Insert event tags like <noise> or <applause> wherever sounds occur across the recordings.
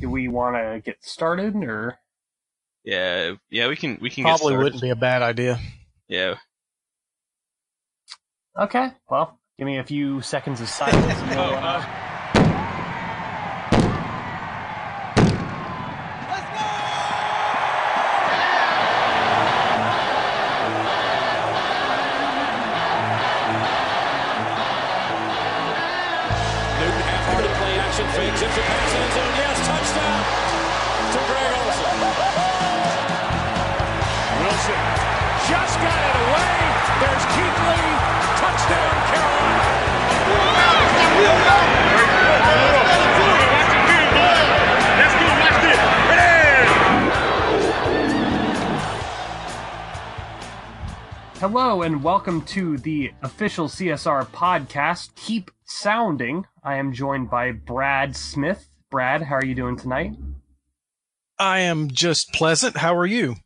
Do we want to get started or? Yeah, yeah, we can we can get Probably started. wouldn't be a bad idea. Yeah, Okay, well, give me a few seconds of silence. and we'll, <laughs> uh, Hello and welcome to the official CSR podcast. Keep sounding. I am joined by Brad Smith. Brad, how are you doing tonight? I am just pleasant. How are you?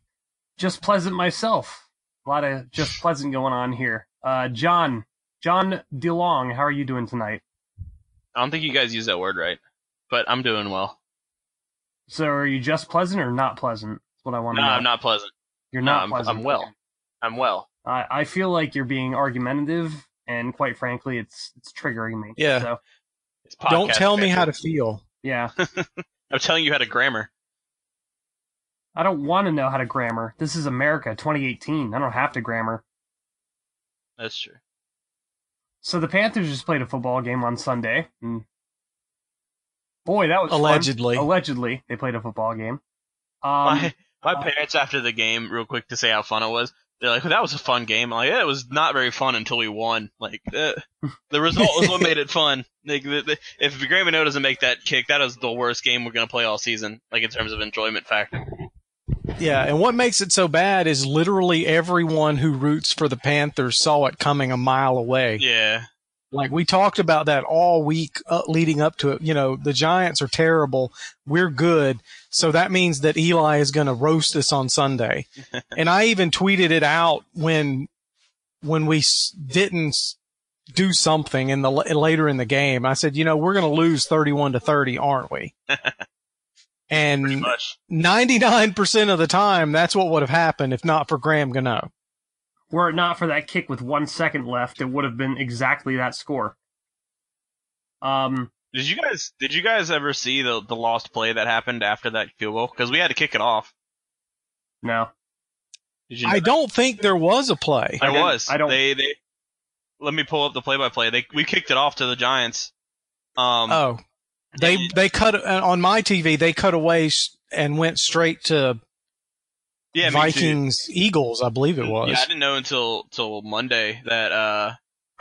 Just pleasant myself. A lot of just pleasant going on here. Uh, John, John DeLong, how are you doing tonight? I don't think you guys use that word right, but I'm doing well. So, are you just pleasant or not pleasant? That's what I want No, to know. I'm not pleasant. You're no, not I'm- pleasant. I'm well. I'm well. I I feel like you're being argumentative, and quite frankly, it's it's triggering me. Yeah. So, It's Don't tell me how to feel. yeah. <laughs> I'm telling you how to grammar. I don't want to know how to grammar. This is America 2018. I don't have to grammar. That's true. So the Panthers just played a football game on Sunday. And boy, that was fun. Allegedly. Allegedly, they played a football game. Um, my my parents after the game, real quick to say how fun it was. They're like, "That was a fun game." I'm like, "Yeah, it was not very fun until we won." Like, uh, the result was what made it fun. Like, the, the, if Graham Minot doesn't make that kick, that is the worst game we're gonna play all season. Like in terms of enjoyment factor. Yeah, and what makes it so bad is literally everyone who roots for the Panthers saw it coming a mile away. Yeah, Like we talked about that all week uh, leading up to it. You know, the Giants are terrible. We're good. So that means that Eli is going to roast us on Sunday. <laughs> and I even tweeted it out when, when we s- didn't s- do something in the, later in the game. I said, you know, we're going to lose 31 to 30, aren't we? <laughs> and 99% of the time, that's what would have happened if not for Graham Gano. Were it not for that kick with one second left, it would have been exactly that score. Um, Did you guys did you guys ever see the the lost play that happened after that field goal? Because we had to kick it off. no. Did you? Know I that? don't think there was a play. There I was. I don't- They they. Let me pull up the play by play. They we kicked it off to the Giants. Um. Oh, they they cut uh, on my TV. They cut away and went straight to yeah. Vikings Eagles. I believe it was. Yeah, I didn't know until till Monday that uh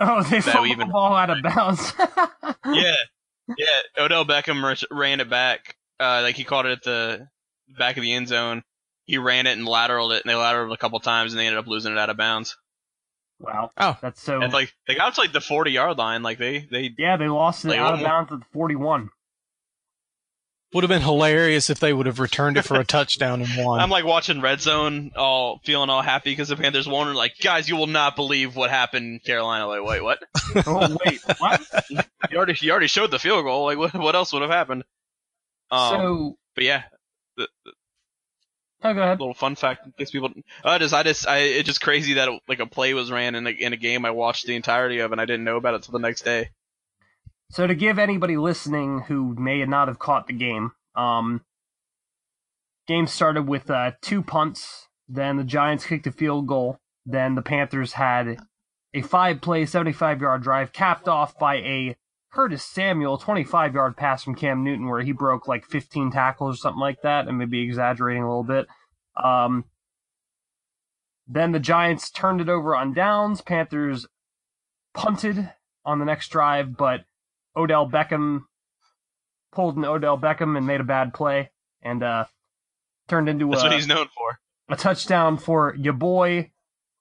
Oh, they That we even- the ball out of bounds. <laughs> yeah yeah Odell Beckham ran it back uh like he caught it at the back of the end zone. He ran it and lateraled it, and they lateraled it a couple times, and they ended up losing it out of bounds. wow. Oh. That's so. And like they got to like the forty yard line, like they they yeah, they lost it Like, out of bounds at the 41. Would have been hilarious if they would have returned it for a touchdown and won. I'm like watching Red Zone, all feeling all happy because the Panthers won. And like, guys, you will not believe what happened in Carolina. Like, wait, what? <laughs> oh, wait. What? you already you already showed the field goal. Like, what what else would have happened? Um, so, but yeah, the, the oh, go ahead. little fun fact in case people. Uh, just I just I it's just crazy that like a play was ran in a, in a game I watched the entirety of and I didn't know about it till the next day. So to give anybody listening who may not have caught the game, um, game started with uh, two punts. Then the Giants kicked a field goal. Then the Panthers had a five-play, 75-yard drive capped off by a Curtis Samuel 25-yard pass from Cam Newton, where he broke like 15 tackles or something like that, and maybe exaggerating a little bit. Um, then the Giants turned it over on downs. Panthers punted on the next drive, but Odell Beckham pulled an Odell Beckham and made a bad play and uh, turned into That's a, what he's known for. a touchdown for your boy,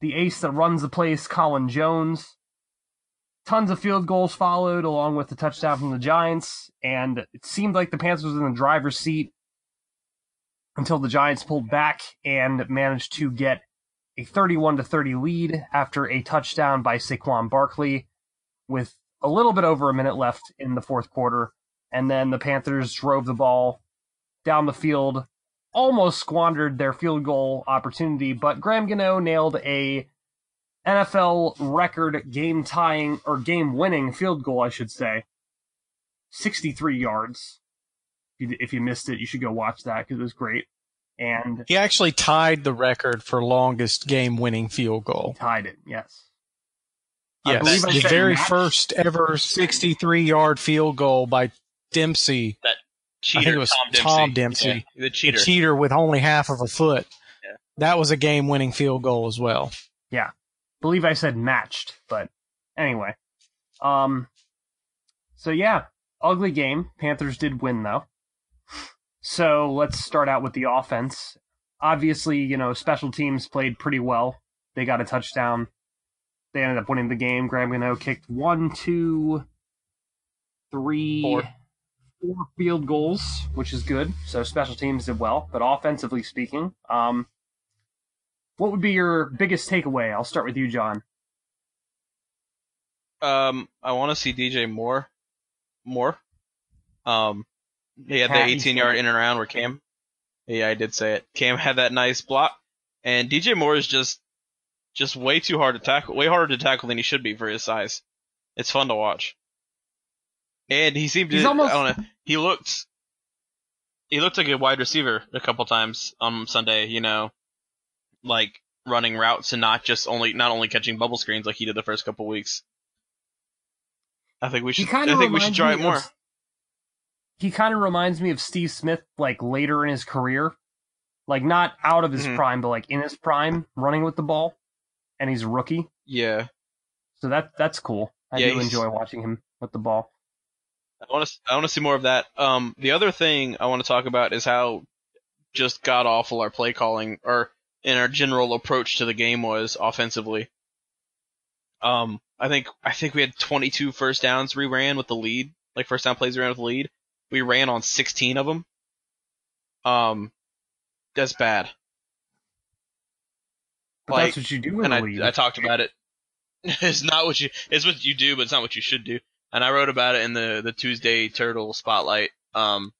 the ace that runs the place, Colin Jones. Tons of field goals followed, along with the touchdown from the Giants, and it seemed like the Panthers was in the driver's seat until the Giants pulled back and managed to get a 31 to 30 lead after a touchdown by Saquon Barkley with a little bit over a minute left in the fourth quarter. And then the Panthers drove the ball down the field, almost squandered their field goal opportunity, but Graham Gano nailed a NFL record game tying or game winning field goal, I should say. 63 yards. If you, if you missed it, you should go watch that because it was great. And He actually tied the record for longest game winning field goal. tied it, yes. I Yes, believe I the very match. first ever 63 yard field goal by Dempsey, Cheater, think it was Tom Dempsey. Tom Dempsey. Yeah, the the cheater. cheater with only half of a foot. Yeah. That was a game winning field goal as well. Yeah. Believe I said matched, but anyway. Um so yeah, ugly game. Panthers did win though. So let's start out with the offense. Obviously, you know, special teams played pretty well. They got a touchdown. They ended up winning the game. Graham Gano kicked one, two, three, Four. four field goals, which is good. So special teams did well, but offensively speaking, um, what would be your biggest takeaway? I'll start with you, John. Um, I want to see DJ Moore. More. Um, he had the 18 yard in and around where Cam. Yeah, I did say it. Cam had that nice block, and DJ Moore is just, just way too hard to tackle. Way harder to tackle than he should be for his size. It's fun to watch. And he seemed to. He's almost- I don't know. He looked. He looked like a wide receiver a couple times on Sunday. You know, like running routes and not just only not only catching bubble screens like he did the first couple weeks. I think we should. I of think we should try it more. He kind of reminds me of Steve Smith, like later in his career, like not out of his Mhm. prime, but like in his prime, running with the ball, and he's a rookie. Yeah, So that that's cool. I Yeah, do enjoy watching him with the ball. I want to. I want to see more of that. Um, the other thing I want to talk about is how just god awful our play calling or in our general approach to the game was offensively. Um, I think I think we had 22 first downs we ran with the lead, like first down plays we ran with the lead. We ran on 16 of them. Um, that's bad. Like, that's what you do and I. I talked about it. <laughs> it's not what you. It's what you do, but it's not what you should do. And I wrote about it in the the Tuesday Turtle Spotlight. Um,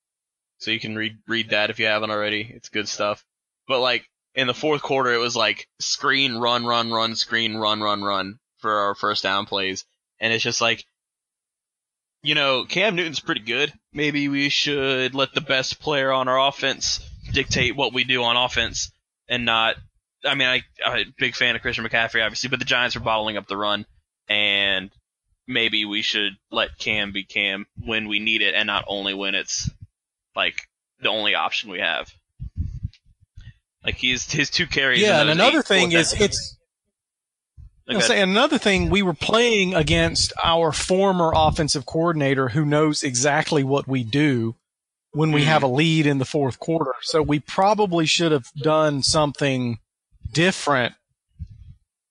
so you can read read that if you haven't already. It's good stuff. But like in the fourth quarter, it was like screen, run, run, run, screen, run, run, run for our first down plays, and it's just like. You know, Cam Newton's pretty good. Maybe we should let the best player on our offense dictate what we do on offense and not I mean, I, I'm a big fan of Christian McCaffrey, obviously, but the Giants are bottling up the run, and maybe we should let Cam be Cam when we need it, and not only when it's like the only option we have. Like he's his two carries. Yeah, and another thing is it's I'll say another thing, we were playing against our former offensive coordinator who knows exactly what we do when we Mhm. have a lead in the fourth quarter. So we probably should have done something different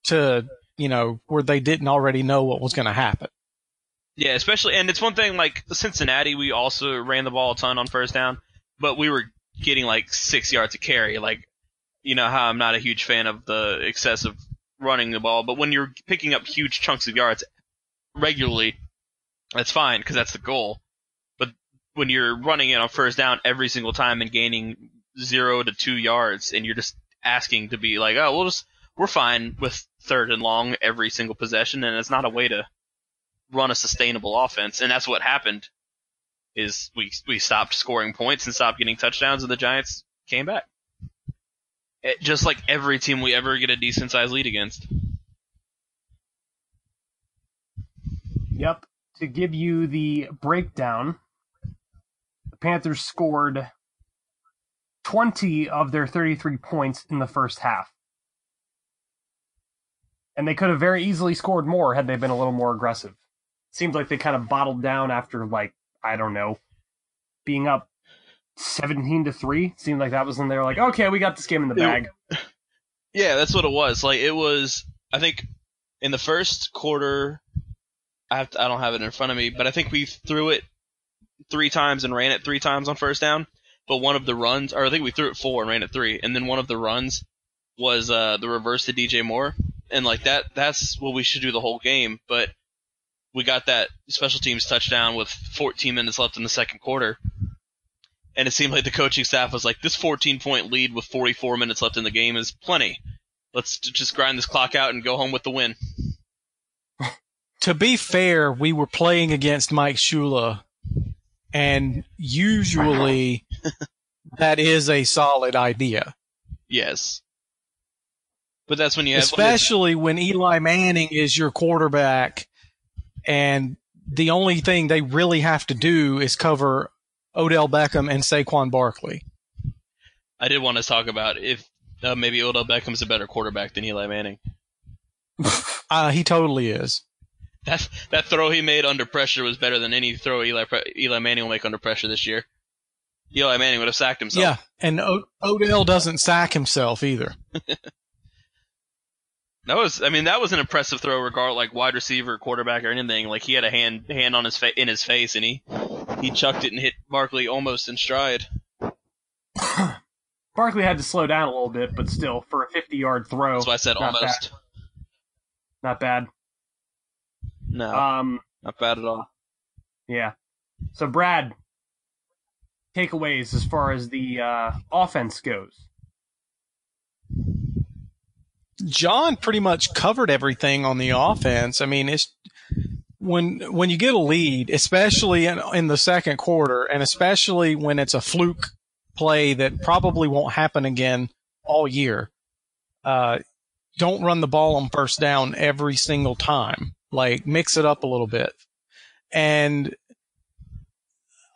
to, you know, where they didn't already know what was going to happen. Yeah, especially, and it's one thing like Cincinnati, we also ran the ball a ton on first down, but we were getting like six yards to carry. Like, you know how I'm not a huge fan of the excessive running the ball, but when you're picking up huge chunks of yards regularly, that's fine because that's the goal. But when you're running it on first down every single time and gaining zero to two yards, and you're just asking to be like, oh, we'll just we're fine with third and long every single possession, and it's not a way to run a sustainable offense, and that's what happened. Is we we stopped scoring points and stopped getting touchdowns, and the Giants came back. It, just like every team we ever get a decent sized lead against. Yep. To give you the breakdown, the Panthers scored 20 of their 33 points in the first half. And they could have very easily scored more had they been a little more aggressive. Seems like they kind of bottled down after, like, I don't know, being up seventeen to three. Seemed like that was when they were like, okay, we got this game in the bag. <laughs> Yeah, that's what it was. Like it was. I think in the first quarter, I have to, I don't have it in front of me, but I think we threw it three times and ran it three times on first down. But one of the runs, or I think we threw it four and ran it three, and then one of the runs was uh, the reverse to DJ Moore, and like that, that's what we should do the whole game. But we got that special teams touchdown with 14 minutes left in the second quarter. And it seemed like the coaching staff was like, this 14 point lead with 44 minutes left in the game is plenty. Let's just grind this clock out and go home with the win. <laughs> to be fair, we were playing against Mike Shula, and usually <laughs> that is a solid idea. Yes. But that's when you have Especially when Eli Manning is your quarterback, and the only thing they really have to do is cover Odell Beckham and Saquon Barkley. I did want to talk about if uh, maybe Odell Beckham's a better quarterback than Eli Manning. <laughs> Uh, he totally is. That that throw he made under pressure was better than any throw Eli Eli Manning will make under pressure this year. Eli Manning would have sacked himself. Yeah, and o- Odell doesn't sack himself either. <laughs> That was, I mean, that was an impressive throw, regard like wide receiver, quarterback, or anything. Like he had a hand hand on his fa- in his face, and he he chucked it and hit Barkley almost in stride. <coughs> Barkley had to slow down a little bit, but still, for a fifty-yard throw, That's why I said not almost. not bad. No, Um, not bad at all. yeah. So, Brad, takeaways as far as the uh, offense goes. John pretty much covered everything on the offense. I mean, it's when when you get a lead, especially in, in the second quarter, and especially when it's a fluke play that probably won't happen again all year. Uh, don't run the ball on first down every single time. Like mix it up a little bit, and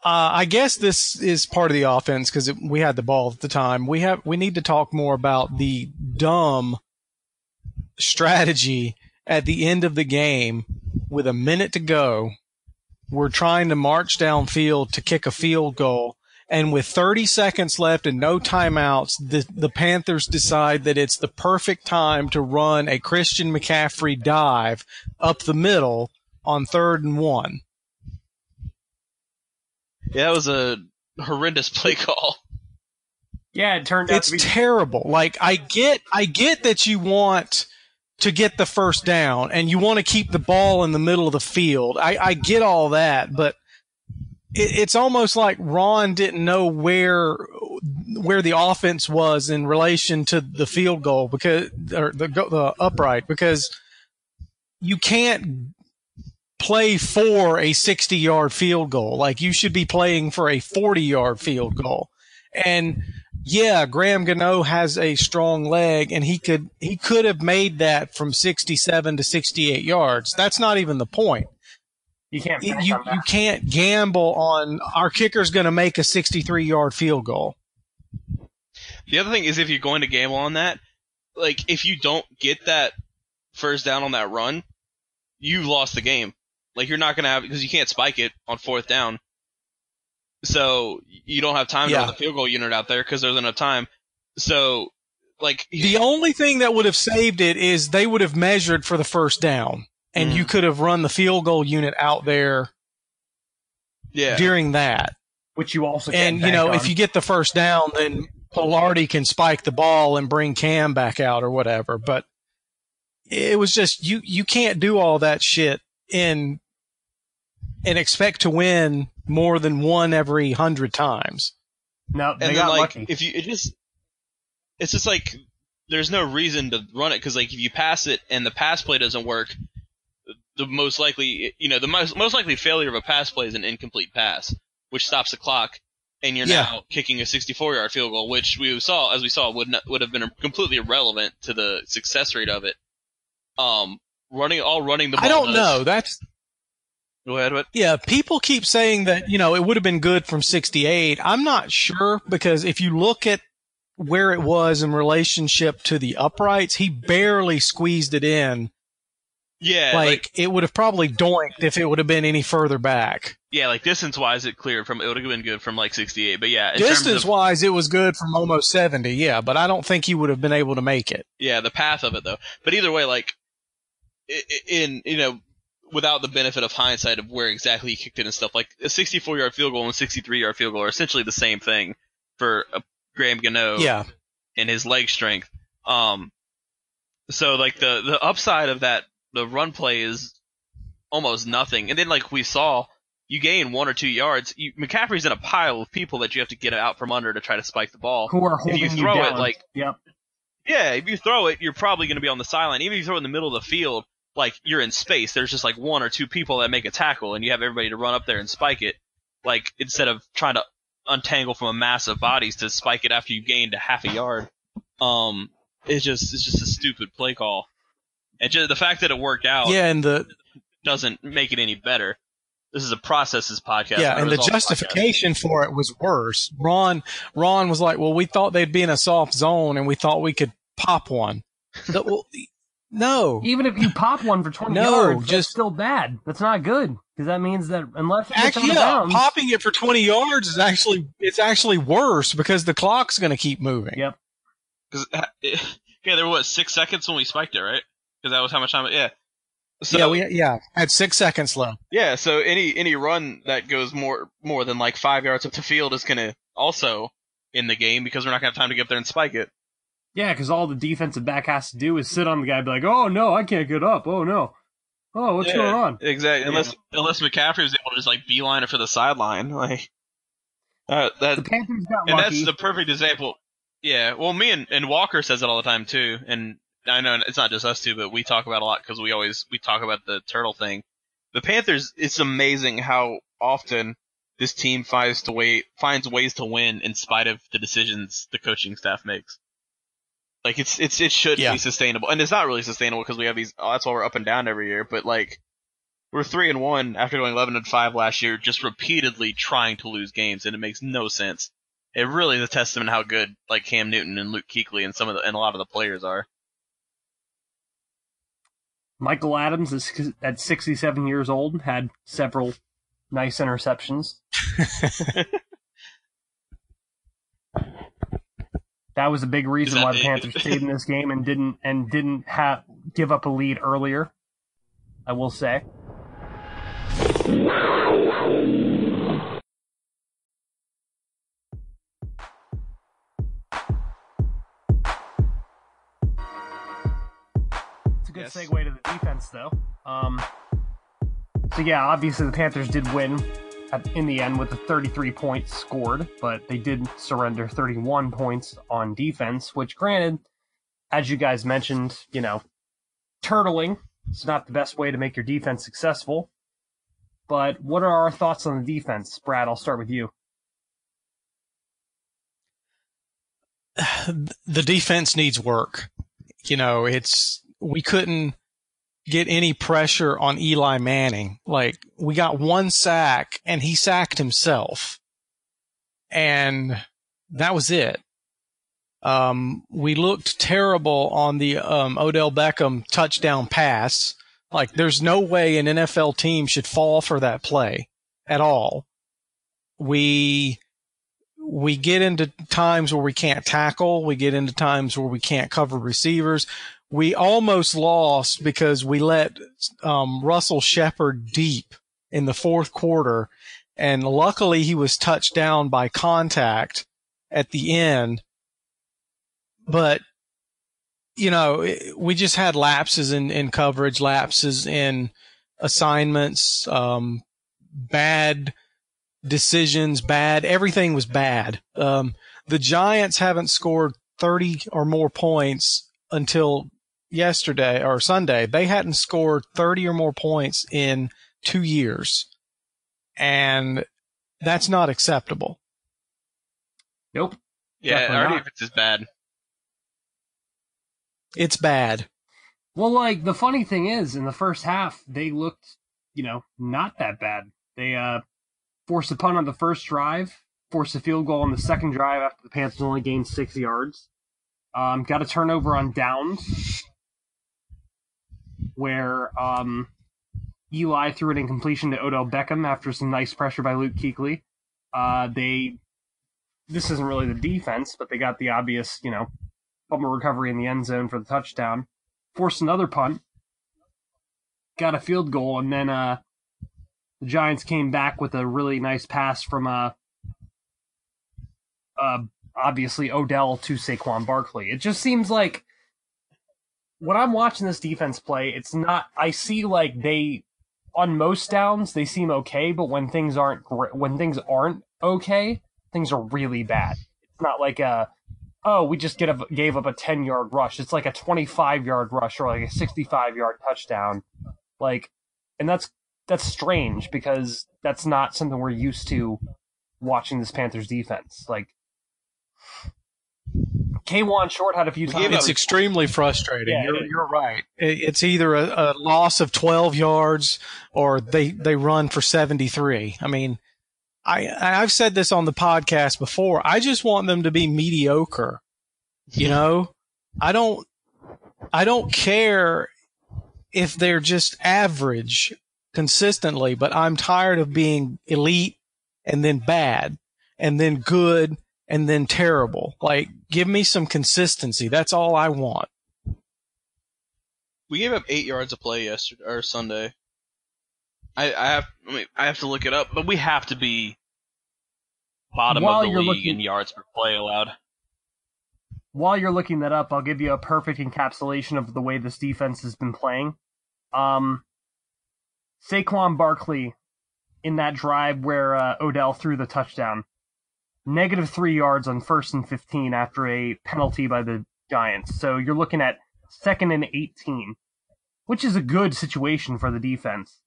uh, I guess this is part of the offense because we had the ball at the time. We have we need to talk more about the dumb strategy at the end of the game with a minute to go. We're trying to march downfield to kick a field goal. And with 30 seconds left and no timeouts, the, the Panthers decide that it's the perfect time to run a Christian McCaffrey dive up the middle on third and one. Yeah, that was a horrendous play call. Yeah, it turned out It's to be. terrible. Like I get, I get that you want to get the first down and you want to keep the ball in the middle of the field. I, I get all that, but it, it's almost like Ron didn't know where where the offense was in relation to the field goal because or the the upright because you can't play for a 60 yard field goal. Like you should be playing for a 40 yard field goal. And yeah, Graham Gano has a strong leg and he could he could have made that from 67 to 68 yards. That's not even the point. You can't. You you, you can't gamble on our kicker's going to make a 63 yard field goal. The other thing is if you're going to gamble on that, like if you don't get that first down on that run, you've lost the game. Like you're not gonna have because you can't spike it on fourth down. So you don't have time to Yeah. run the field goal unit out there because there's enough time. So like The only thing that would have saved it is they would have measured for the first down and Mhm. you could have run the field goal unit out there yeah, during that. which you also And you know, on. if you get the first down, then Pilardi can spike the ball and bring Cam back out or whatever. But it was just you you can't do all that shit in and expect to win more than one every hundred times. no, they and got then like lucky. if you it just it's just like there's no reason to run it because like if you pass it and the pass play doesn't work the most likely you know the most, most likely failure of a pass play is an incomplete pass which stops the clock and you're Yeah. now kicking a 64 yard field goal which we saw as we saw would not, would have been completely irrelevant to the success rate of it um running all running the ball I don't does- know. That's go ahead what yeah, people keep saying that, you know, it would have been good from 68. I'm not sure because if you look at where it was in relationship to the uprights, he barely squeezed it in yeah like, it would have probably doinked if it would have been any further back. Yeah, like distance wise, it cleared from it would have been good from like 68. But yeah, in terms Distance of- wise, it was good from almost 70, yeah, but I don't think he would have been able to make it. Yeah, the path of it though. But either way, like in you know, without the benefit of hindsight of where exactly he kicked it and stuff, like a 64 yard field goal and a 63 yard field goal are essentially the same thing for uh, Graham Gano Yeah. and his leg strength. Um, so like the the upside of that the run play is almost nothing, and then like we saw. You gain one or two yards. You, McCaffrey's in a pile of people that you have to get out from under to try to spike the ball. Who are If holding you throw it, down. like, yep. Yeah, if you throw it, you're probably going to be on the sideline. Even if you throw it in the middle of the field, like you're in space. There's just like one or two people that make a tackle, and you have everybody to run up there and spike it. Like instead of trying to untangle from a mass of bodies to spike it after you've gained a half a yard. Um, it's just it's just a stupid play call. And just the fact that it worked out Yeah, and the doesn't make it any better. This is a processes podcast. yeah, and the results podcast. justification for it was worse. Ron Ron was like, "Well, we thought they'd be in a soft zone, and we thought we could pop one." The- well, <laughs> no, Even if you pop one for 20 No, yards, that's just- still bad. That's not good because that means that unless it gets actually, yeah, bounds, popping it for twenty yards is actually it's actually worse because the clock's going to keep moving. Yep. Cause, <laughs> yeah, there was six seconds when we spiked it, right? Because that was how much time. Yeah. So yeah, we yeah had six seconds left. yeah, so any any run that goes more more than like five yards up the field is gonna also in the game because we're not gonna have time to get up there and spike it. Yeah, because all the defensive back has to do is sit on the guy and be like, oh, no, I can't get up. Oh, no. Oh, what's Yeah, going on? Exactly. Unless unless McCaffrey was able to just like beeline it for the sideline, <laughs> like uh, that. The Panthers got and lucky. that's the perfect example. Yeah, well, me and, and Walker says it all the time too, and I know it's not just us two, but we talk about a lot because we always we talk about the turtle thing. The Panthers, it's amazing how often this team finds to wait finds ways to win in spite of the decisions the coaching staff makes. Like it's it's it should Yeah. be sustainable, and it's not really sustainable because we have these. Oh, that's why we're up and down every year. But like we're three and one after going eleven and five last year, just repeatedly trying to lose games, and it makes no sense it really is a testament how good like Cam Newton and Luke Kuechly and some of the and a lot of the players are. Michael Adams is at 67 years old, had several nice interceptions. <laughs> that was a big reason why the? Panthers stayed in this game and didn't and didn't have give up a lead earlier. I will say. A good Yes. segue to the defense, though. Um, so yeah, obviously the Panthers did win at, in the end with the 33 points scored, but they did surrender 31 points on defense. Which, granted, as you guys mentioned, you know, turtling is not the best way to make your defense successful. But what are our thoughts on the defense, Brad? I'll start with you. <sighs> the defense needs work. You know, it's we couldn't get any pressure on Eli Manning. Like we got one sack and he sacked himself. And that was it. Um, we looked terrible on the um, Odell Beckham touchdown pass. Like there's no way an NFL team should fall for that play at all. We we get into times where we can't tackle. We get into times where we can't cover receivers. We almost lost because we let um, Russell Shepard deep in the fourth quarter, and luckily he was touched down by contact at the end. But you know, we just had lapses in, in coverage, lapses in assignments, um, bad decisions, bad. Everything was bad. Um, the Giants haven't scored 30 or more points until yesterday or Sunday. They hadn't scored 30 or more points in two years. And that's not acceptable. Nope. Yeah, Definitely our not. defense is bad. It's bad. Well, like the funny thing is, in the first half, they looked, you know, not that bad. They uh forced a punt on the first drive, forced a field goal on the second drive after the Panthers only gained six yards. Um, got a turnover on downs, where um, Eli threw an incompletion to Odell Beckham after some nice pressure by Luke Kuechly. Uh, they this isn't really the defense, but they got the obvious, you know, fumble recovery in the end zone for the touchdown. Forced another punt, got a field goal, and then uh, the Giants came back with a really nice pass from uh, uh, obviously Odell to Saquon Barkley. It just seems like when I'm watching this defense play, it's not. I see like they on most downs they seem okay, but when things aren't when things aren't okay, things are really bad. It's not like a oh we just a, gave up a 10 yard rush. It's like a 25 yard rush or like a 65 yard touchdown. Like, and that's that's strange because that's not something we're used to watching this Panthers defense. Like Kawann Short had a few times. It's extremely frustrating. Yeah, you're, you're right. It's either a, a loss of 12 yards or they, they run for 73. I mean, I, I've said this on the podcast before. I just want them to be mediocre. You <laughs> know, I don't, I don't care if they're just average consistently, but I'm tired of being elite and then bad and then good and then terrible. Like, give me some consistency. That's all I want. We gave up eight yards of play yesterday or Sunday. I, I have I, mean, I have to look it up, but we have to be bottom While of the you're league looking- in yards per play allowed. while you're looking that up, I'll give you a perfect encapsulation of the way this defense has been playing. Um, Saquon Barkley in that drive where uh, Odell threw the touchdown, negative three yards on first and 15 after a penalty by the Giants. So you're looking at second and 18, which is a good situation for the defense.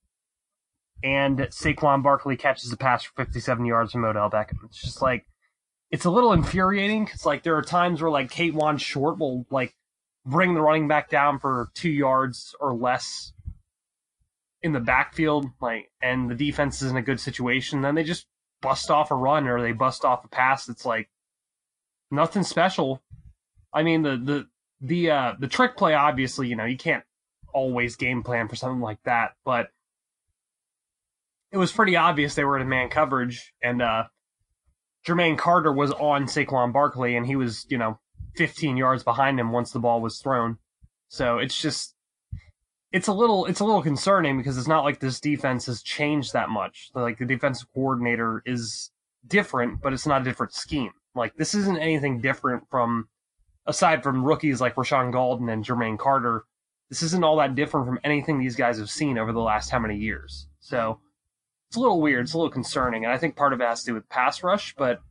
And Saquon Barkley catches a pass for 57 yards from Odell Beckham. It's just like, it's a little infuriating because like there are times where like Kawann Short will like bring the running back down for two yards or less in the backfield, like and the defense is in a good situation, then they just bust off a run or they bust off a pass. It's like nothing special. I mean the the the uh the trick play obviously, you know, you can't always game plan for something like that, but it was pretty obvious they were in man coverage and uh Jermaine Carter was on Saquon Barkley, and he was, you know, 15 yards behind him once the ball was thrown. So it's just, it's a little, it's a little concerning because it's not like this defense has changed that much. Like the defensive coordinator is different, but it's not a different scheme. Like this isn't anything different from, aside from rookies like Rashaan Gaulden and Jermaine Carter. This isn't all that different from anything these guys have seen over the last how many years. So it's a little weird. It's a little concerning, and I think part of it has to do with pass rush, but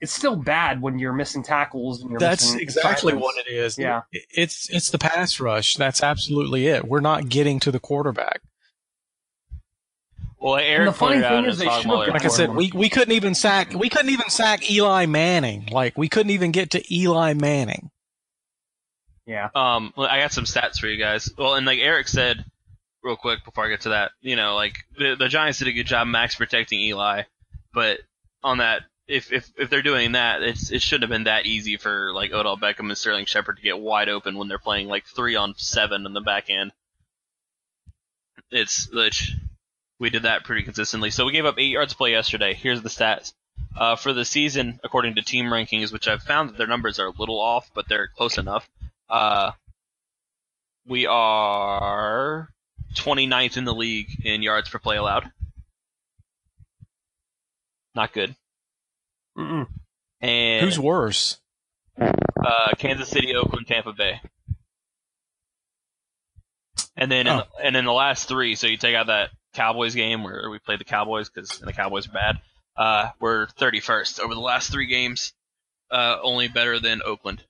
it's still bad when you're missing tackles and you're That's missing exactly assignments. what it is. Yeah. It's it's the pass rush. That's absolutely it. We're not getting to the quarterback. Well, Eric the funny pointed out thing is they should have mauler- got Like I said, we, we couldn't even sack we couldn't even sack Eli Manning. Like we couldn't even get to Eli Manning. Yeah. Um, well, I got some stats for you guys. Well, and like Eric said, real quick before I get to that, you know, like the the Giants did a good job max protecting Eli, but on that, if if if they're doing that, it's it shouldn't have been that easy for like Odell Beckham and Sterling Shepard to get wide open when they're playing like three on seven in the back end. It's which we did that pretty consistently. So we gave up eight yards play yesterday. Here's the stats. Uh, for the season, according to team rankings, which I've found that their numbers are a little off, but they're close enough. Uh, we are 29th in the league in yards per play allowed. Not good. Mm-mm. And Who's worse? uh, Kansas City, Oakland, Tampa Bay. And then, in Oh. the, and in the last three, so you take out that Cowboys game where we played the Cowboys because the Cowboys are bad. Uh, we're 31st over the last three games, uh, only better than Oakland.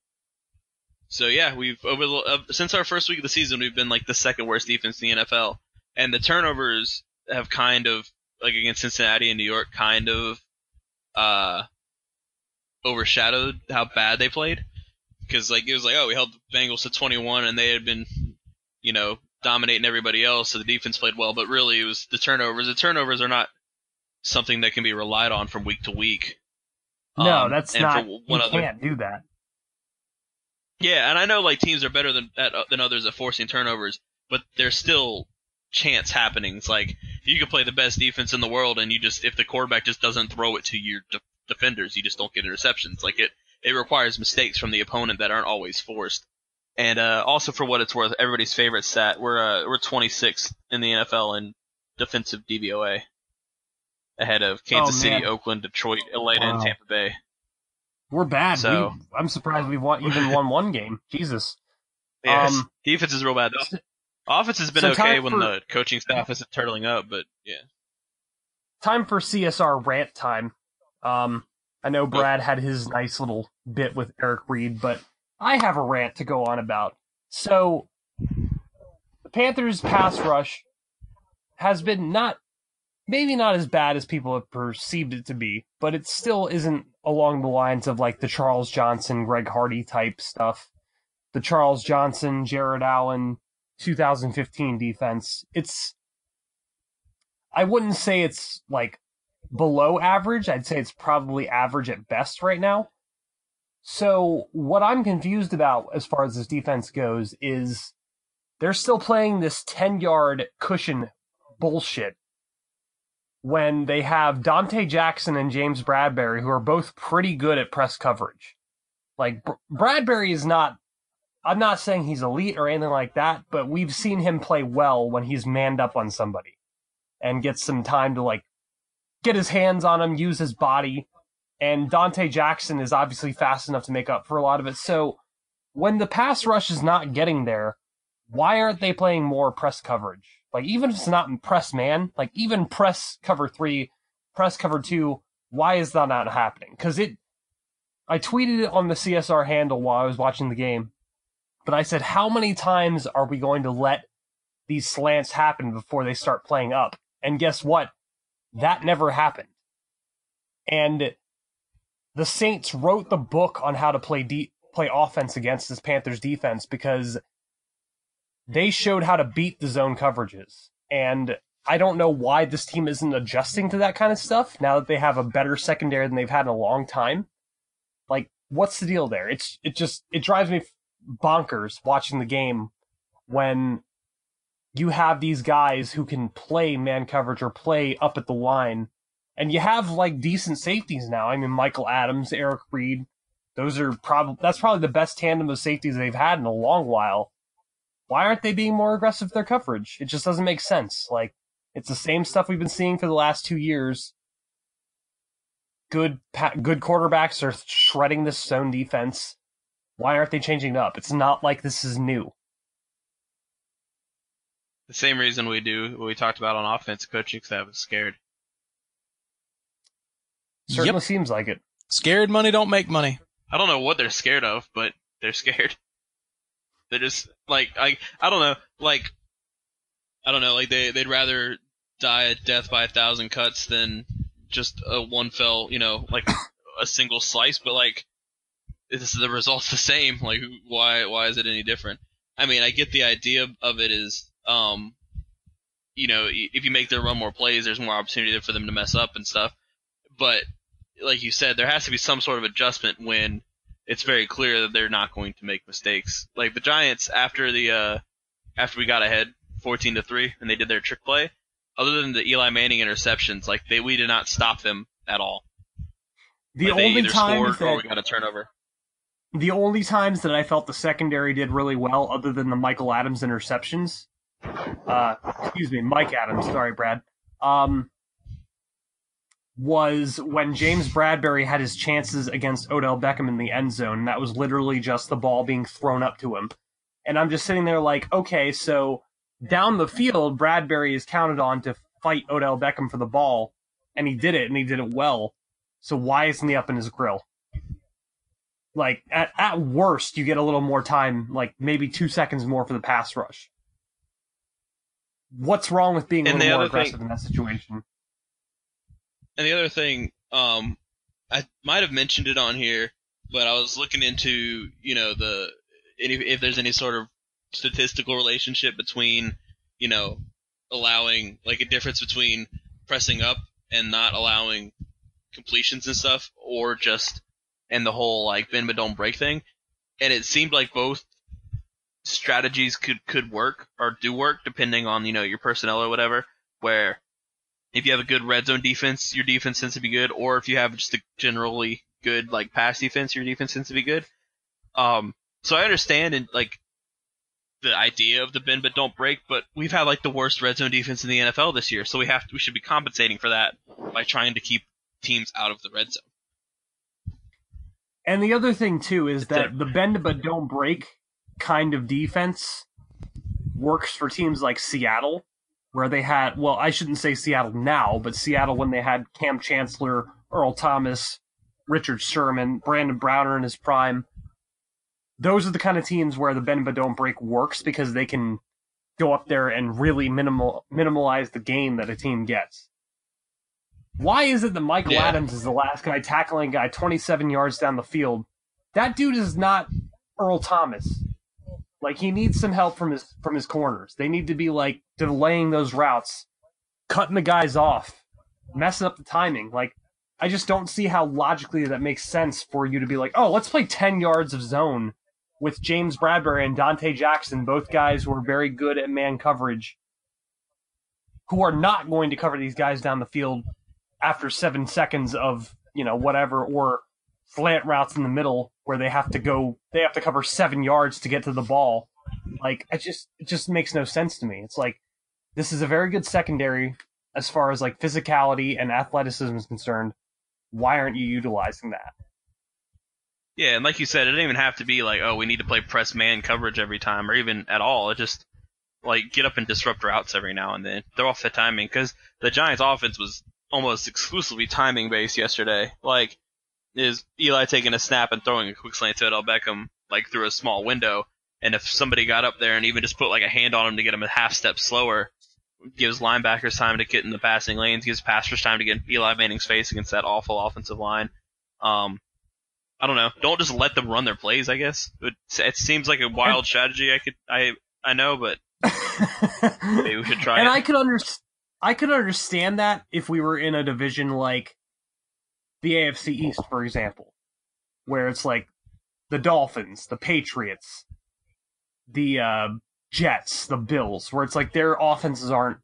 So yeah, we've over the, uh, since our first week of the season, we've been like the second worst defense in the NFL, and the turnovers have kind of like against Cincinnati and New York, kind of uh, overshadowed how bad they played because like it was like oh we held the Bengals to 21 and they had been you know dominating everybody else so the defense played well but really it was the turnovers the turnovers are not something that can be relied on from week to week No, Um, that's not. You other can't do that. yeah and I know like teams are better than at, than others at forcing turnovers but they're still chance happenings. Like you could play the best defense in the world, and you just if the quarterback just doesn't throw it to your defenders, you just don't get interceptions. Like it it requires mistakes from the opponent that aren't always forced. And uh, also for what it's worth, everybody's favorite stat, we're uh, we're 26th in the NFL in defensive DVOA, ahead of Kansas Oh, City. Oakland, Detroit, Atlanta, and Tampa Bay. We're bad. So- We, I'm surprised we've won, even won <laughs> one game. Jesus. Yes, Um, defense is real bad. though. Offense has been so okay when for- the coaching staff isn't turtling up, but yeah. Time for CSR rant time. Um, I know Brad had his nice little bit with Eric Reid, but I have a rant to go on about. So, the Panthers' pass rush has been not, maybe not as bad as people have perceived it to be, but it still isn't along the lines of like the Charles Johnson, Greg Hardy type stuff. The Charles Johnson, Jared Allen, 2015 defense. It's, I wouldn't say it's like below average. I'd say it's probably average at best right now. So, what I'm confused about as far as this defense goes is they're still playing this 10 yard cushion bullshit when they have Donte Jackson and James Bradberry, who are both pretty good at press coverage. Like, Br- Bradberry is not, I'm not saying he's elite or anything like that, but we've seen him play well when he's manned up on somebody and gets some time to, like, get his hands on him, use his body. And Donte Jackson is obviously fast enough to make up for a lot of it. So when the pass rush is not getting there, why aren't they playing more press coverage? Like even if it's not press man, like even press cover three, press cover two, why is that not happening? Because it, I tweeted it on the CSR handle while I was watching the game, but I said, how many times are we going to let these slants happen before they start playing up? And guess what? That never happened. And the Saints wrote the book on how to play play offense against this Panthers defense because they showed how to beat the zone coverages. And I don't know why this team isn't adjusting to that kind of stuff now that they have a better secondary than they've had in a long time. Like, what's the deal there? It's it just it drives me bonkers watching the game when you have these guys who can play man coverage or play up at the line and you have like decent safeties now. I mean, Michael Adams, Eric Reid, those are probably that's probably the best tandem of safeties they've had in a long while. Why aren't they being more aggressive with their coverage? It just doesn't make sense. Like it's the same stuff we've been seeing for the last two years. Good, good quarterbacks are shredding this zone defense. Why aren't they changing it up? It's not like this is new. The same reason we do what we talked about on offense, coaching because I was scared. Certainly Yep. seems like it. Scared money don't make money. I don't know what they're scared of, but they're scared. <laughs> They're just like I I don't know, like I don't know, like they they'd rather die a death by a thousand cuts than just a one fell, you know, like a single slice, but like this the result's the same. Like why why is it any different? I mean, I get the idea of it is um you know, if you make them run more plays, there's more opportunity for them to mess up and stuff. But like you said, there has to be some sort of adjustment when it's very clear that they're not going to make mistakes. Like the Giants after the uh after we got ahead 14 to 3 and they did their trick play, other than the Eli Manning interceptions, like they we did not stop them at all. The Like, only times scored or we got a turnover. the only times that I felt the secondary did really well, other than the Michael Adams interceptions, uh, excuse me, Mike Adams, sorry, Brad, um, was when James Bradberry had his chances against Odell Beckham in the end zone. That was literally just the ball being thrown up to him. And I'm just sitting there like, okay, so down the field, Bradberry is counted on to fight Odell Beckham for the ball, and he did it, and he did it well. So why isn't he up in his grill? like at, at worst you get a little more time like maybe two seconds more for the pass rush what's wrong with being a little more other thing- aggressive in that situation And the other thing, um, I might have mentioned it on here, but I was looking into, you know, the any, if there's any sort of statistical relationship between, you know, allowing like a difference between pressing up and not allowing completions and stuff, or just and the whole like bend but don't break thing. And it seemed like both strategies could could work or do work depending on you know your personnel or whatever. Where if you have a good red zone defense, your defense tends to be good, or if you have just a generally good like pass defense, your defense tends to be good. Um, so I understand and like the idea of the bend but don't break, but we've had like the worst red zone defense in the NFL this year, so we have to, we should be compensating for that by trying to keep teams out of the red zone. And the other thing too is that the bend but don't break kind of defense works for teams like Seattle, where they had well, I shouldn't say Seattle now, but Seattle when they had Kam Chancellor, Earl Thomas, Richard Sherman, Brandon Browner in his prime. Those are the kind of teams where the bend but don't break works because they can go up there and really minimal minimalize the gain that a team gets. Why is it that Michael Yeah. Adams is the last guy tackling a guy 27 yards down the field? That dude is not Earl Thomas. Like he needs some help from his from his corners. They need to be like delaying those routes, cutting the guys off, messing up the timing. Like I just don't see how logically that makes sense for you to be like, oh, let's play 10 yards of zone with James Bradberry and Donte Jackson, both guys who are very good at man coverage, who are not going to cover these guys down the field after seven seconds of, you know, whatever, or slant routes in the middle where they have to go, they have to cover seven yards to get to the ball. Like, it just, it just makes no sense to me. It's like, this is a very good secondary as far as like physicality and athleticism is concerned. Why aren't you utilizing that? Yeah, and like you said, it didn't even have to be like, oh, we need to play press man coverage every time, or even at all. It just like get up and disrupt routes every now and then. Throw off the timing because the Giants' offense was almost exclusively timing based yesterday. Like, is Eli taking a snap and throwing a quick slant to Odell Beckham like through a small window, and if somebody got up there and even just put like a hand on him to get him a half step slower, gives linebackers time to get in the passing lanes, gives passers time to get in Eli Manning's face against that awful offensive line. Um, I don't know. Don't just let them run their plays. I guess it, it seems like a wild strategy. I could, I, I know, but <laughs> maybe we should try and it. I could under, I could understand that if we were in a division like the AFC East, for example, where it's like the Dolphins, the Patriots, the uh, Jets, the Bills, where it's like their offenses aren't,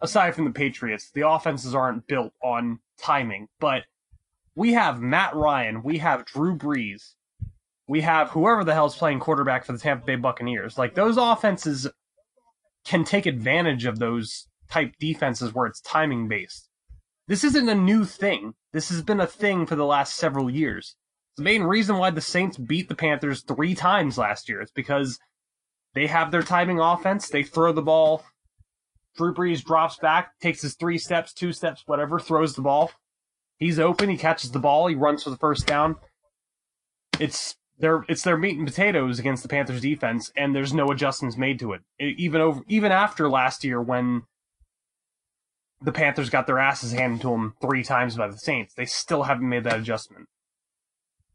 aside from the Patriots, the offenses aren't built on timing. But we have Matt Ryan, we have Drew Brees, we have whoever the hell's playing quarterback for the Tampa Bay Buccaneers. Like those offenses can take advantage of those type defenses where it's timing based. This isn't a new thing. This has been a thing for the last several years. The main reason why the Saints beat the Panthers three times last year is because they have their timing offense. They throw the ball. Drew Brees drops back, takes his three steps, two steps, whatever, throws the ball. He's open. He catches the ball. He runs for the first down. It's their it's their meat and potatoes against the Panthers defense, and there's no adjustments made to it. Even over even after last year when the Panthers got their asses handed to them three times by the Saints, they still haven't made that adjustment.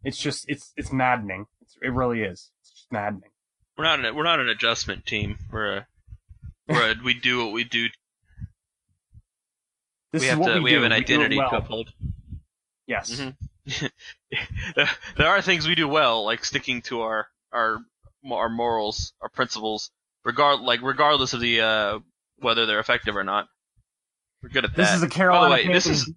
It's just it's it's maddening. It's, it really is. It's just maddening. We're not, an, we're not an adjustment team. We're a, we're a, we do what we do. <laughs> This we is have what to, we, we do. have an We identity well. to uphold. Yes. Mhm. <laughs> there, there are things we do well, like sticking to our our our morals, our principles, regard like regardless of the uh, whether they're effective or not. We're good at This is a Carolina By the way, this is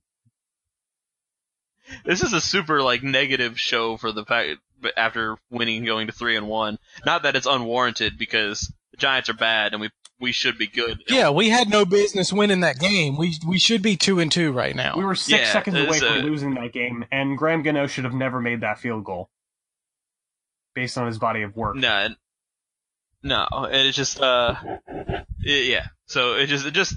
this is a super like negative show for the fact but after winning and going to three and one. Not that it's unwarranted because the Giants are bad and we we should be good. Yeah, we had no business winning that game. We we should be two and two right now. we were six Yeah, seconds away from a- losing that game, and Graham Gano should have never made that field goal based on his body of work. No, no, and it's just uh, i- yeah. So it just it just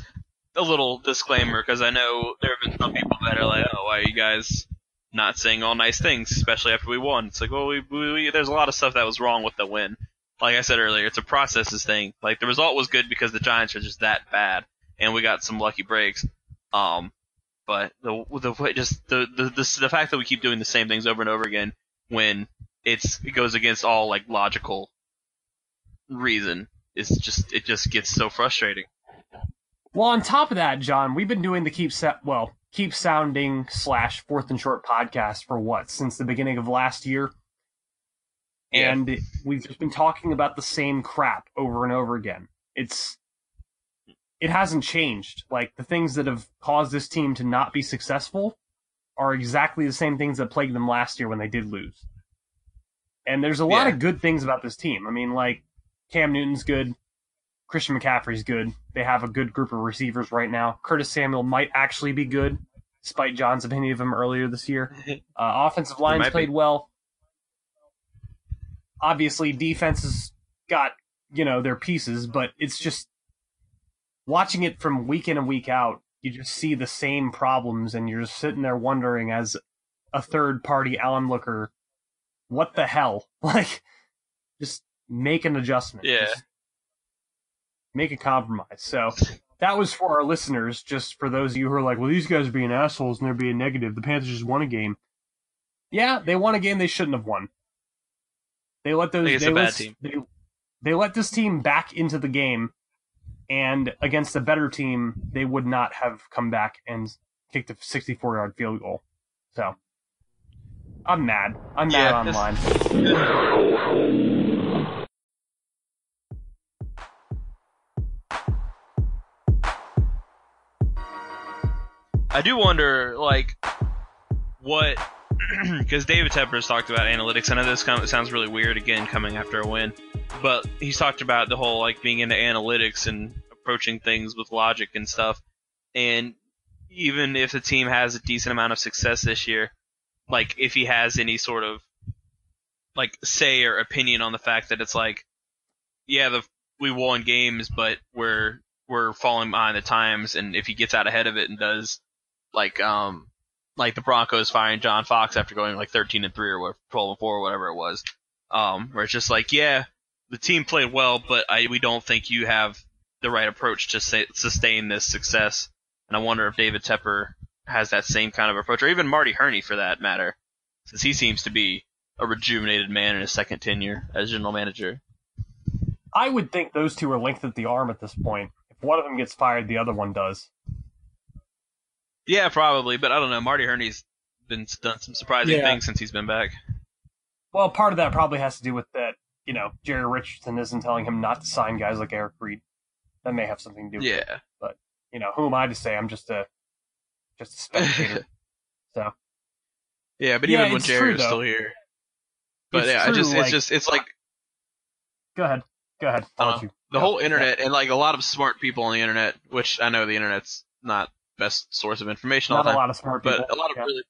a little disclaimer because I know there have been some people that are like, oh, why are you guys not saying all nice things, especially after we won? It's like, well, we, we, we there's a lot of stuff that was wrong with the win. Like I said earlier, it's a processes thing. Like the result was good because the Giants are just that bad, and we got some lucky breaks. Um, but the the way just the the the, the fact that we keep doing the same things over and over again when it's it goes against all like logical reason is just it just gets so frustrating. Well, on top of that, John, we've been doing the keep set well keep sounding slash fourth and short podcast for what since the beginning of last year, Yeah. And we've just been talking about the same crap over and over again. It's it hasn't changed. Like the things that have caused this team to not be successful are exactly the same things that plagued them last year when they did lose. And there's a lot Yeah. of good things about this team. I mean, like Cam Newton's good, Christian McCaffrey's good. They have a good group of receivers right now. Curtis Samuel might actually be good, despite John's opinion of him earlier this year. <laughs> Uh, offensive line's might be. played well. Obviously, defense has got you know their pieces, but it's just watching it from week in and week out. You just see the same problems, and you're just sitting there wondering, as a third party Allen looker, what the hell? <laughs> Like, just make an adjustment. Yeah. Just make a compromise. So that was for our listeners. Just for those of you who are like, well, these guys are being assholes and they're being negative. The Panthers just won a game. Yeah, they won a game they shouldn't have won. They let those. they a bad let, team. They, they let this team back into the game, and against a better team, they would not have come back and kicked a 64 yard field goal. So, I'm mad. I'm mad Yeah, online. I do wonder, like, what <clears throat> because David Tepper's talked about analytics. I know this kind of sounds really weird again coming after a win, but he's talked about the whole like being into analytics and approaching things with logic and stuff. And even if the team has a decent amount of success this year, like if he has any sort of like say or opinion on the fact that it's like, yeah, the we won games, but we're we're falling behind the times, and if he gets out ahead of it and does like um like the Broncos firing John Fox after going like 13 and 3 or whatever, 12 and 4 or whatever it was. Um, where it's just like, yeah, the team played well, but I, we don't think you have the right approach to say, sustain this success. And I wonder if David Tepper has that same kind of approach, or even Marty Hurney for that matter, since he seems to be a rejuvenated man in his second tenure as general manager. I would think those two are linked at the arm at this point. If one of them gets fired, the other one does. Yeah, probably, but I don't know. Marty Hurney's been done some surprising Yeah. things since he's been back. Well, part of that probably has to do with that. You know, Jerry Richardson isn't telling him not to sign guys like Eric Reid. That may have something to do with it. Yeah. But, you know, who am I to say? I'm just a just a spectator. <laughs> so Yeah, but Yeah, even when it's Jerry true, was though. still here. But It's yeah, I true, just like- it's just it's like go ahead, go ahead. I'll let Uh, you. the whole internet and like a lot of smart people on the internet, which I know the internet's not best source of information all Not the a lot of smart people. but a lot of Yeah. really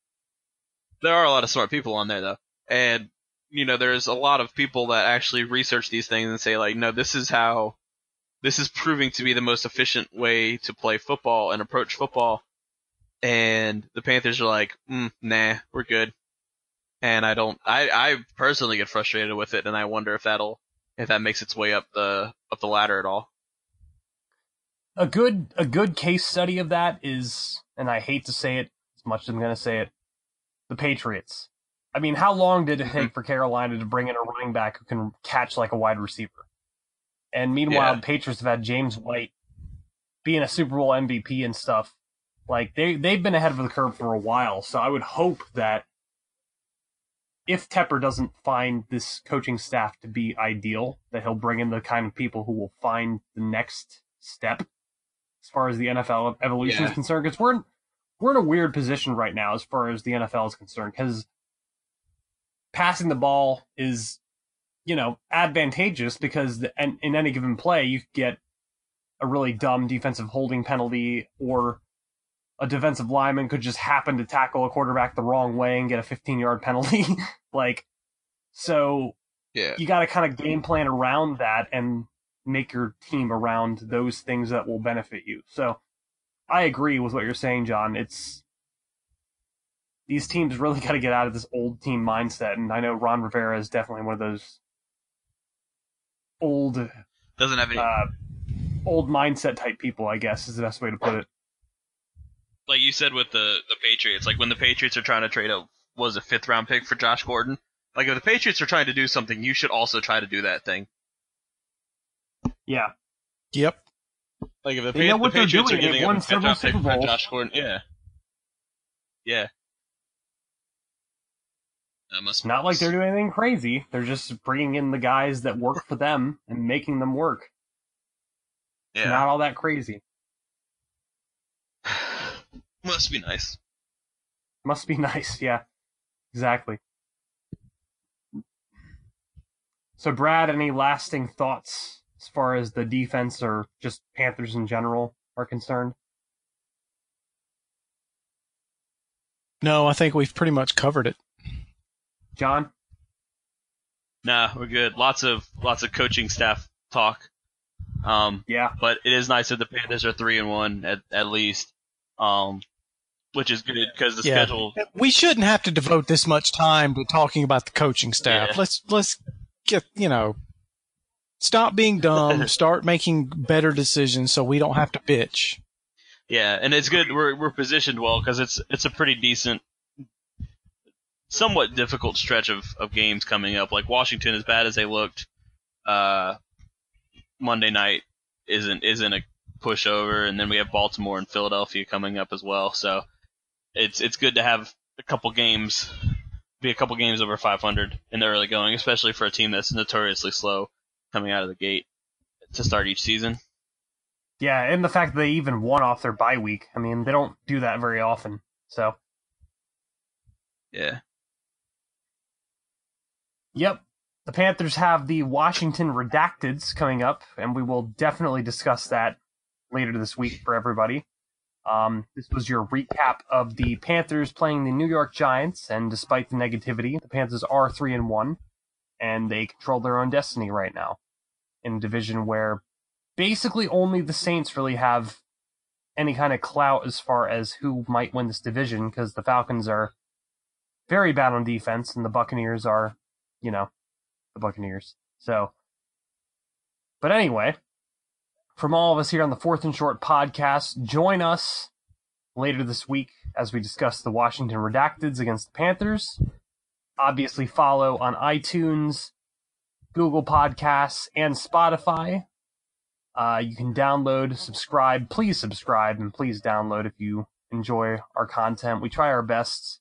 there are a lot of smart people on there though, and you know there's a lot of people that actually research these things and say like, no, this is how this is proving to be the most efficient way to play football and approach football, and the Panthers are like, mm, nah, we're good. And I don't, I, I personally get frustrated with it, and I wonder if that'll, if that makes its way up the, up the ladder at all. A good a good case study of that is, and I hate to say it as much as I'm going to say it, the Patriots. I mean, how long did it take mm-hmm. for Carolina to bring in a running back who can catch like a wide receiver? And meanwhile, Yeah. the Patriots have had James White being a Super Bowl MVP and stuff. Like they they've been ahead of the curve for a while, so I would hope that if Tepper doesn't find this coaching staff to be ideal, that he'll bring in the kind of people who will find the next step as far as the NFL evolution is concerned. Because we're in, we're in a weird position right now as far as the NFL is concerned. Because passing the ball is, you know, advantageous because the, and in any given play you get a really dumb defensive holding penalty or a defensive lineman could just happen to tackle a quarterback the wrong way and get a 15 yard penalty. <laughs> like, so Yeah. you got to kind of game plan around that and make your team around those things that will benefit you. So I agree with what you're saying, John. It's these teams really <laughs> got to get out of this old team mindset, and I know Ron Rivera is definitely one of those old, Doesn't have any, uh, old mindset type people. I guess is the best way to put it. like you said with the, the Patriots, like when the Patriots are trying to trade a, was a fifth round pick for Josh Gordon, like if the Patriots are trying to do something, you should also try to do that thing. Yeah, Yep. Like if the, They Pa- know what the they're Patriots doing. are They've giving won up a fifth several pick Super for Bowls. Josh Gordon, yeah. Yeah. That must be Not like nice. they're doing anything crazy. They're just bringing in the guys that work for them and making them work. Yeah. Not all that crazy. <sighs> must be nice. Must be <laughs> nice, yeah. Exactly. So, Brad, any lasting thoughts as far as the defense or just Panthers in general are concerned? No, I think we've pretty much covered it. John? Nah, we're good. Lots of lots of coaching staff talk. Um, Yeah. but it is nice that the Panthers are three and one at at least. Um, which is good because the Yeah. schedule. We shouldn't have to devote this much time to talking about the coaching staff. Yeah. Let's let's get you know stop being dumb, <laughs> start making better decisions so we don't have to bitch. Yeah, and it's good. We're we're positioned well because it's it's a pretty decent, somewhat difficult stretch of, of games coming up. Like Washington, as bad as they looked, uh, Monday night isn't isn't a pushover, and then we have Baltimore and Philadelphia coming up as well. So it's it's good to have a couple games, be a couple games over 500 in the early going, especially for a team that's notoriously slow coming out of the gate to start each season. Yeah, and the fact that they even won off their bye week. I mean, they don't do that very often. So, Yeah. Yep. The Panthers have the Washington Redacteds coming up, and we will definitely discuss that later this week for everybody. Um, this was your recap of the Panthers playing the New York Giants, and despite the negativity, the Panthers are three and one, and they control their own destiny right now in division where basically only the Saints really have any kind of clout as far as who might win this division, because the Falcons are very bad on defense, and the Buccaneers are you know, the Buccaneers. So, but anyway, from all of us here on the Fourth and Short podcast, join us later this week as we discuss the Washington Redacteds against the Panthers. Obviously, follow on iTunes, Google Podcasts, and Spotify. Uh, you can download, subscribe. Please subscribe and please download if you enjoy our content. We try our best.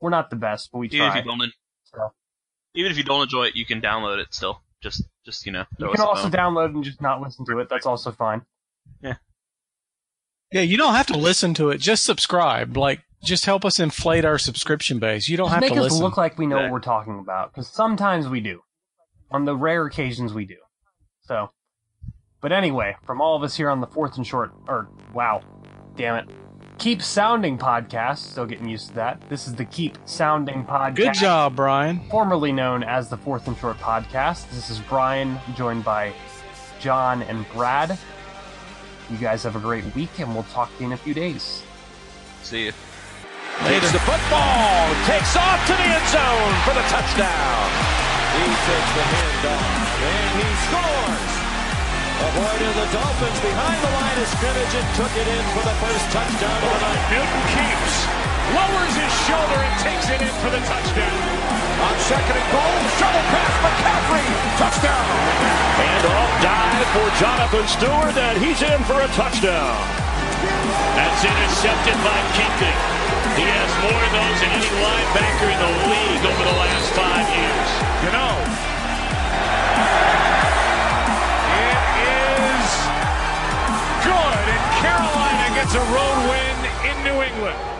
We're not the best, but we Even if try. you don't, So. even if you don't enjoy it, you can download it still. Just, just you know, You can also bone. download and just not listen to it. That's also fine. Yeah, Yeah, you don't have to listen to it. Just subscribe. Like, just help us inflate our subscription base. You don't Just have make us look like we know Yeah. what we're talking about, because sometimes we do. On the rare occasions we do. So, but anyway, from all of us here on the Fourth and Short, or wow, damn it, Keep Sounding podcast. Still getting used to that. This is the Keep Sounding podcast. Good job, Brian. Formerly known as the Fourth and Short podcast. This is Brian, joined by John and Brad. You guys have a great week, and we'll talk to you in a few days. See you. Takes the football, takes off to the end zone for the touchdown. He takes the handoff, and he scores. Avoided the Dolphins behind the line of scrimmage and took it in for the first touchdown of the night. Newton keeps, lowers his shoulder and takes it in for the touchdown. On second and goal, shovel pass, McCaffrey, touchdown. And off dive for Jonathan Stewart, and he's in for a touchdown. That's intercepted by Kuechly. He has more of those than any linebacker in the league over the last five years. Gano. It is good, and Carolina gets a road win in New England.